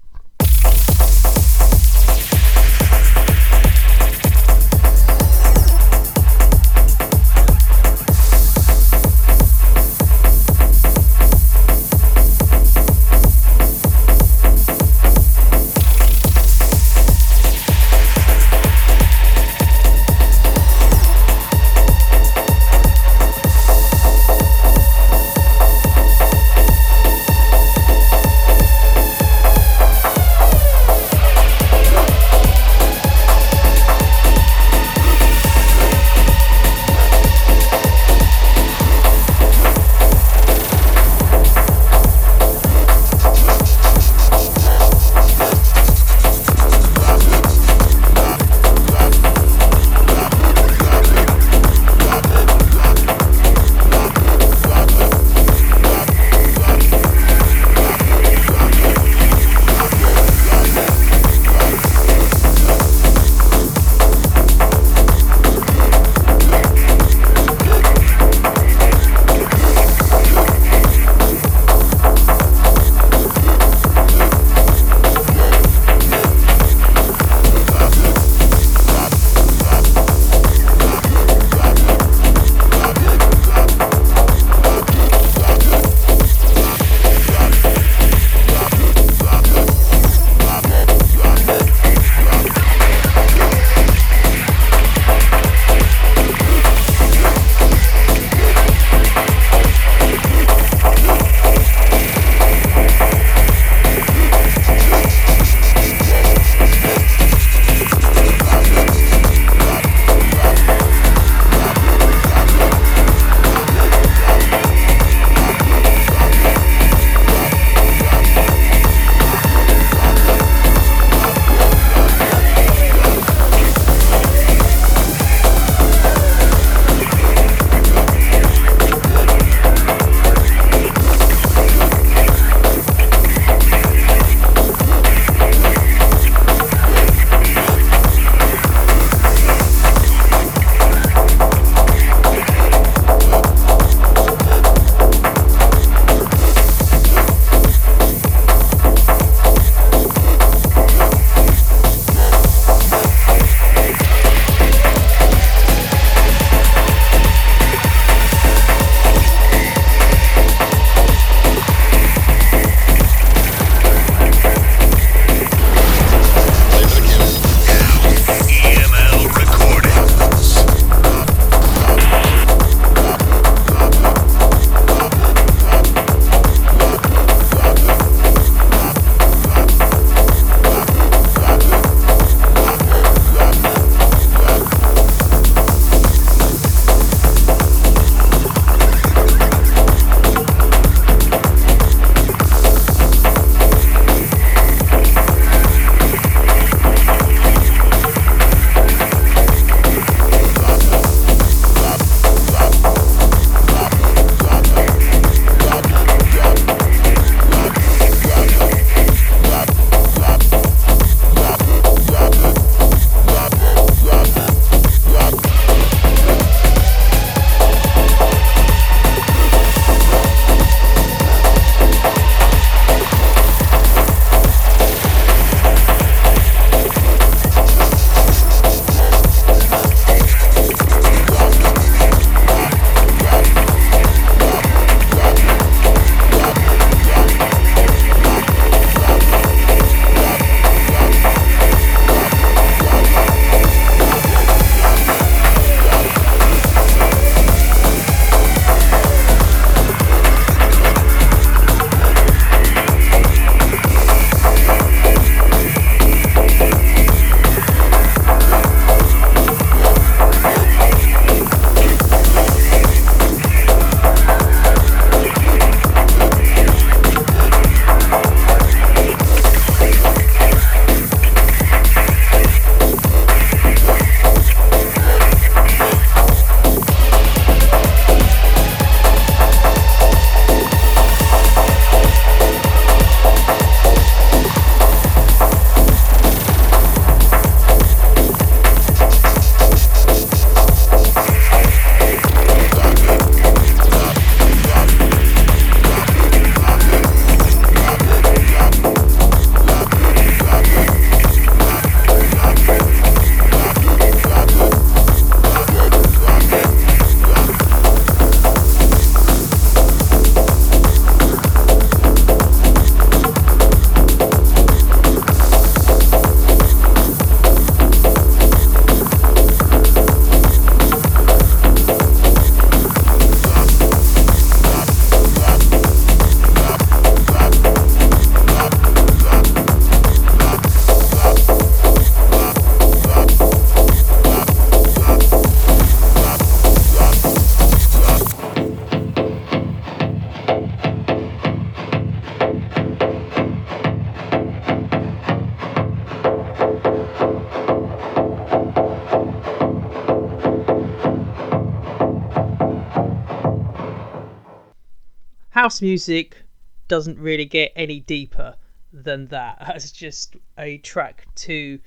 House music doesn't really get any deeper than that. It's just a track to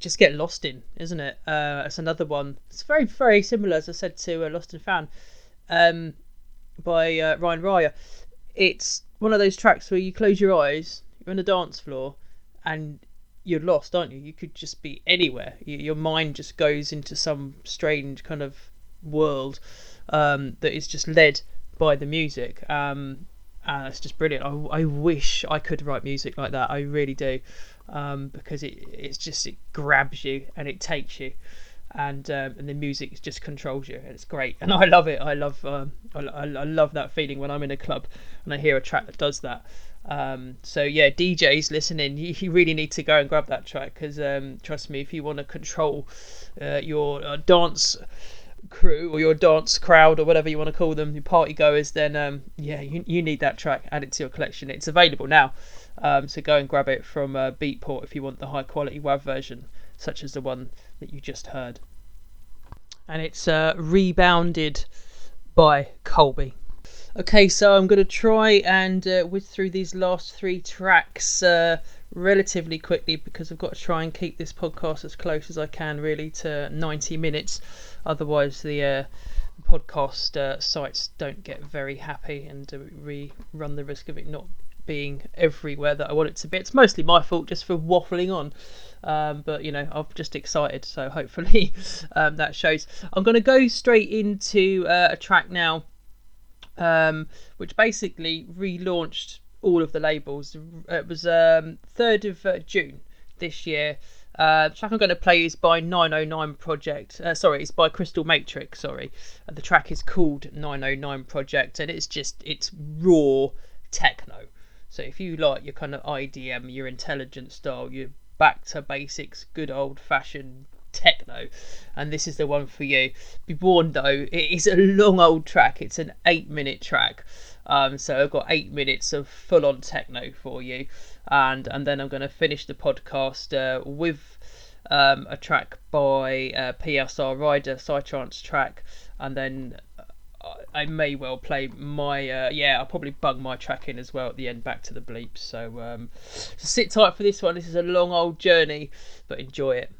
just get lost in, isn't it? Uh, it's another one. It's very, very similar, as I said, to uh, Lost and Found um, by uh, Ryan Raya. It's one of those tracks where you close your eyes, you're on the dance floor, and you're lost, aren't you? You could just be anywhere. You, your mind just goes into some strange kind of world um, that is just led by the music. Um, and it's just brilliant. I, I wish I could write music like that. I really do, um, because it it's just it grabs you and it takes you, and um, and the music just controls you. And it's great, and I love it. I love um, I, I, love that feeling when I'm in a club and I hear a track that does that. Um, so yeah, DJs listening, you, you really need to go and grab that track because um, trust me, if you want to control uh, your uh, dance crew or your dance crowd or whatever you want to call them, your party goers, then um, yeah, you, you need that track. Add it to your collection. It's available now, um, so go and grab it from uh, Beatport if you want the high quality WAV version, such as the one that you just heard. And it's uh, rebounded by Colby. Okay, so I'm going to try and uh, whiz through these last three tracks uh, relatively quickly because I've got to try and keep this podcast as close as I can, really, to 90 minutes. Otherwise, the uh, podcast uh, sites don't get very happy and uh, we run the risk of it not being everywhere that I want it to be. It's mostly my fault just for waffling on. Um, but you know, I'm just excited, so hopefully um, that shows. I'm going to go straight into uh, a track now um, which basically relaunched all of the labels. It was um, 3rd of uh, June this year. Uh, the track I'm going to play is by 909 Project. Uh, sorry, it's by Crystal Matrix. Sorry, uh, the track is called 909 Project, and it's just it's raw techno. So if you like your kind of IDM, your intelligent style, your back to basics, good old fashioned techno, and this is the one for you. Be warned though, it is a long old track. It's an eight minute track. Um, so I've got eight minutes of full on techno for you, and and then I'm going to finish the podcast uh, with um, a track by uh, PSR Ryder, Psytrance track, and then uh, I may well play my uh, yeah I'll probably bug my track in as well at the end back to the bleeps so um, so sit tight for this one. This is a long old journey but enjoy it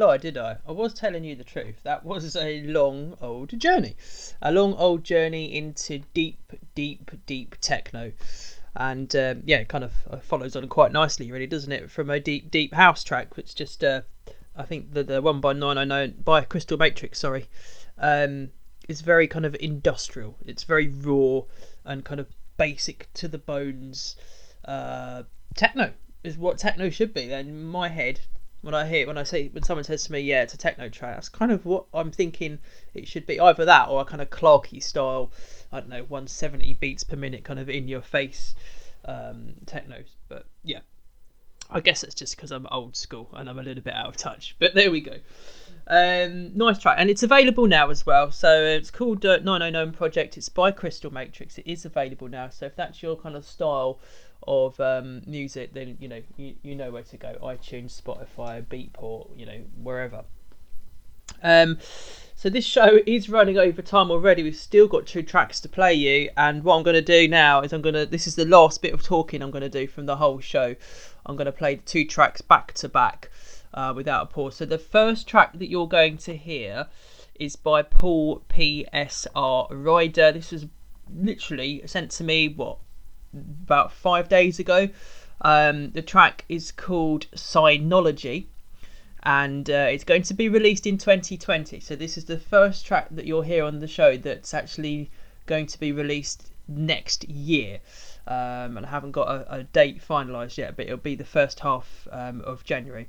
lie, did I? I was telling you the truth. That was a long old journey. A long old journey into deep, deep, deep techno. And um, yeah, it kind of uh, follows on quite nicely, really, doesn't it? From a deep, deep house track, which just, uh, I think the, the one by 909, by Crystal Matrix, sorry, um, is very kind of industrial. It's very raw and kind of basic to the bones uh, techno is what techno should be. Then my head, when I hear when I say when someone says to me, "Yeah, it's a techno track," that's kind of what I'm thinking it should be. Either that or a kind of Clarky style, I don't know, 170 beats per minute, kind of in your face um, technos. But yeah, I guess it's just because I'm old school and I'm a little bit out of touch. But there we go. Um, nice track, and it's available now as well. So it's called uh, 909 Project. It's by Crystal Matrix. It is available now. So if that's your kind of style of um, music, then you know you, you know where to go. iTunes, Spotify, Beatport, you know wherever. Um, so this show is running over time already. We've still got two tracks to play you, and what I'm going to do now is I'm going to. This is the last bit of talking I'm going to do from the whole show. I'm going to play the two tracks back to back uh, without a pause. So the first track that you're going to hear is by Paul PSR Ryder. This was literally sent to me what about five days ago. Um, the track is called Psyknowledgy and uh, it's going to be released in 2020. So this is the first track that you'll hear on the show that's actually going to be released next year. Um, and I haven't got a, a, date finalised yet, but it'll be the first half um, of January.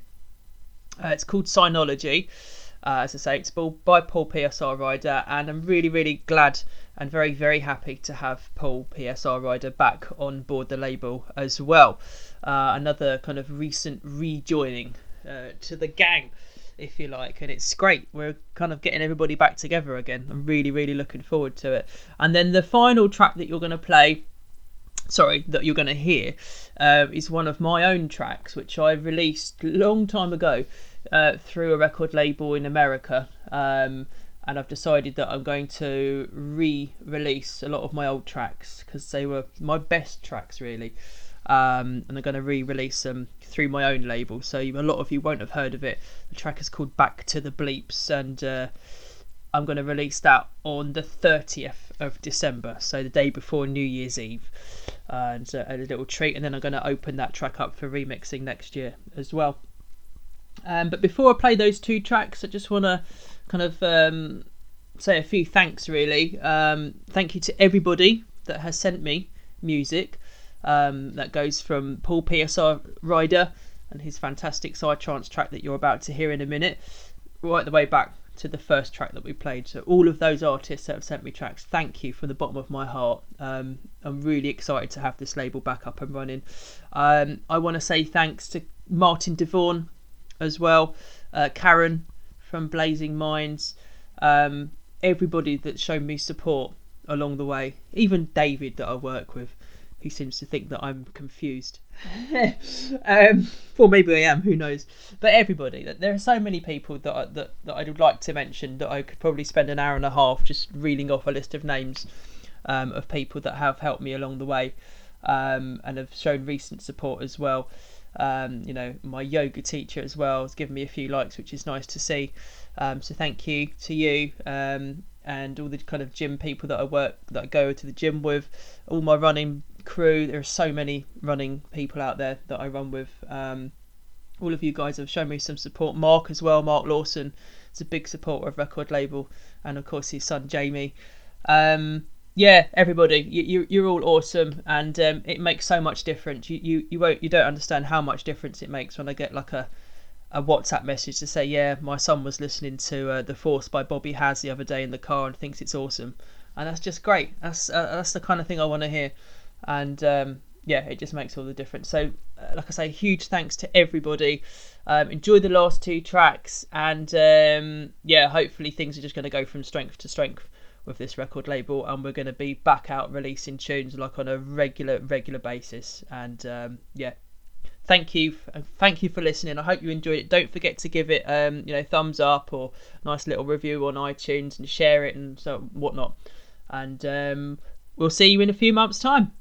Uh, it's called Psyknowledgy. Uh, as I say, it's by Paul PSR Ryder, and I'm really, really glad and very, very happy to have Paul PSR Ryder back on board the label as well. Uh, another kind of recent rejoining uh, to the gang, if you like, and it's great. We're kind of getting everybody back together again. I'm really, really looking forward to it. And then the final track that you're going to play sorry, that you're going to hear uh, is one of my own tracks, which I released long time ago uh, through a record label in America. Um, and I've decided that I'm going to re release a lot of my old tracks because they were my best tracks, really. Um, and I'm going to re release them through my own label. So a lot of you won't have heard of it. The track is called Back to the Bleeps, and uh, I'm going to release that on the 30th of December, so the day before New Year's Eve, and uh, a little treat. And then I'm going to open that track up for remixing next year as well. Um, but before I play those two tracks, I just want to kind of um, say a few thanks. Really, um, thank you to everybody that has sent me music. Um, that goes from Paul PSR Ryder and his fantastic Psytrance track that you're about to hear in a minute, right the way back to the first track that we played. So all of those artists that have sent me tracks, thank you from the bottom of my heart. Um, I'm really excited to have this label back up and running. Um, I want to say thanks to Martin Devon as well, uh, Karen from Blazing Minds, um, everybody that's shown me support along the way, even David that I work with who seems to think that I'm confused. um, well, maybe I am. Who knows? But everybody, there are so many people that I, that that I would like to mention that I could probably spend an hour and a half just reeling off a list of names um, of people that have helped me along the way um, and have shown recent support as well. Um, you know, my yoga teacher as well has given me a few likes, which is nice to see. Um, so thank you to you um, and all the kind of gym people that I work that I go to the gym with, all my running crew. There are so many running people out there that I run with. Um, all of you guys have shown me some support. Mark as well, Mark Lawson is a big supporter of record label, and of course his son Jamie. Um, yeah, everybody, you, you are all awesome, and um, it makes so much difference. You, you you won't you don't understand how much difference it makes when I get like a a WhatsApp message to say, yeah, my son was listening to uh, The Force by Bobby Hass the other day in the car and thinks it's awesome, and that's just great. That's uh, that's the kind of thing I want to hear and um, yeah, it just makes all the difference. So, uh, like I say, huge thanks to everybody. Um, enjoy the last two tracks, and um, yeah, hopefully things are just going to go from strength to strength with this record label, and we're going to be back out releasing tunes like on a regular regular basis. And um, yeah, thank you, thank you for listening. I hope you enjoyed it. Don't forget to give it, um, you know, thumbs up or nice little review on iTunes and share it and so whatnot. And um, we'll see you in a few months' time.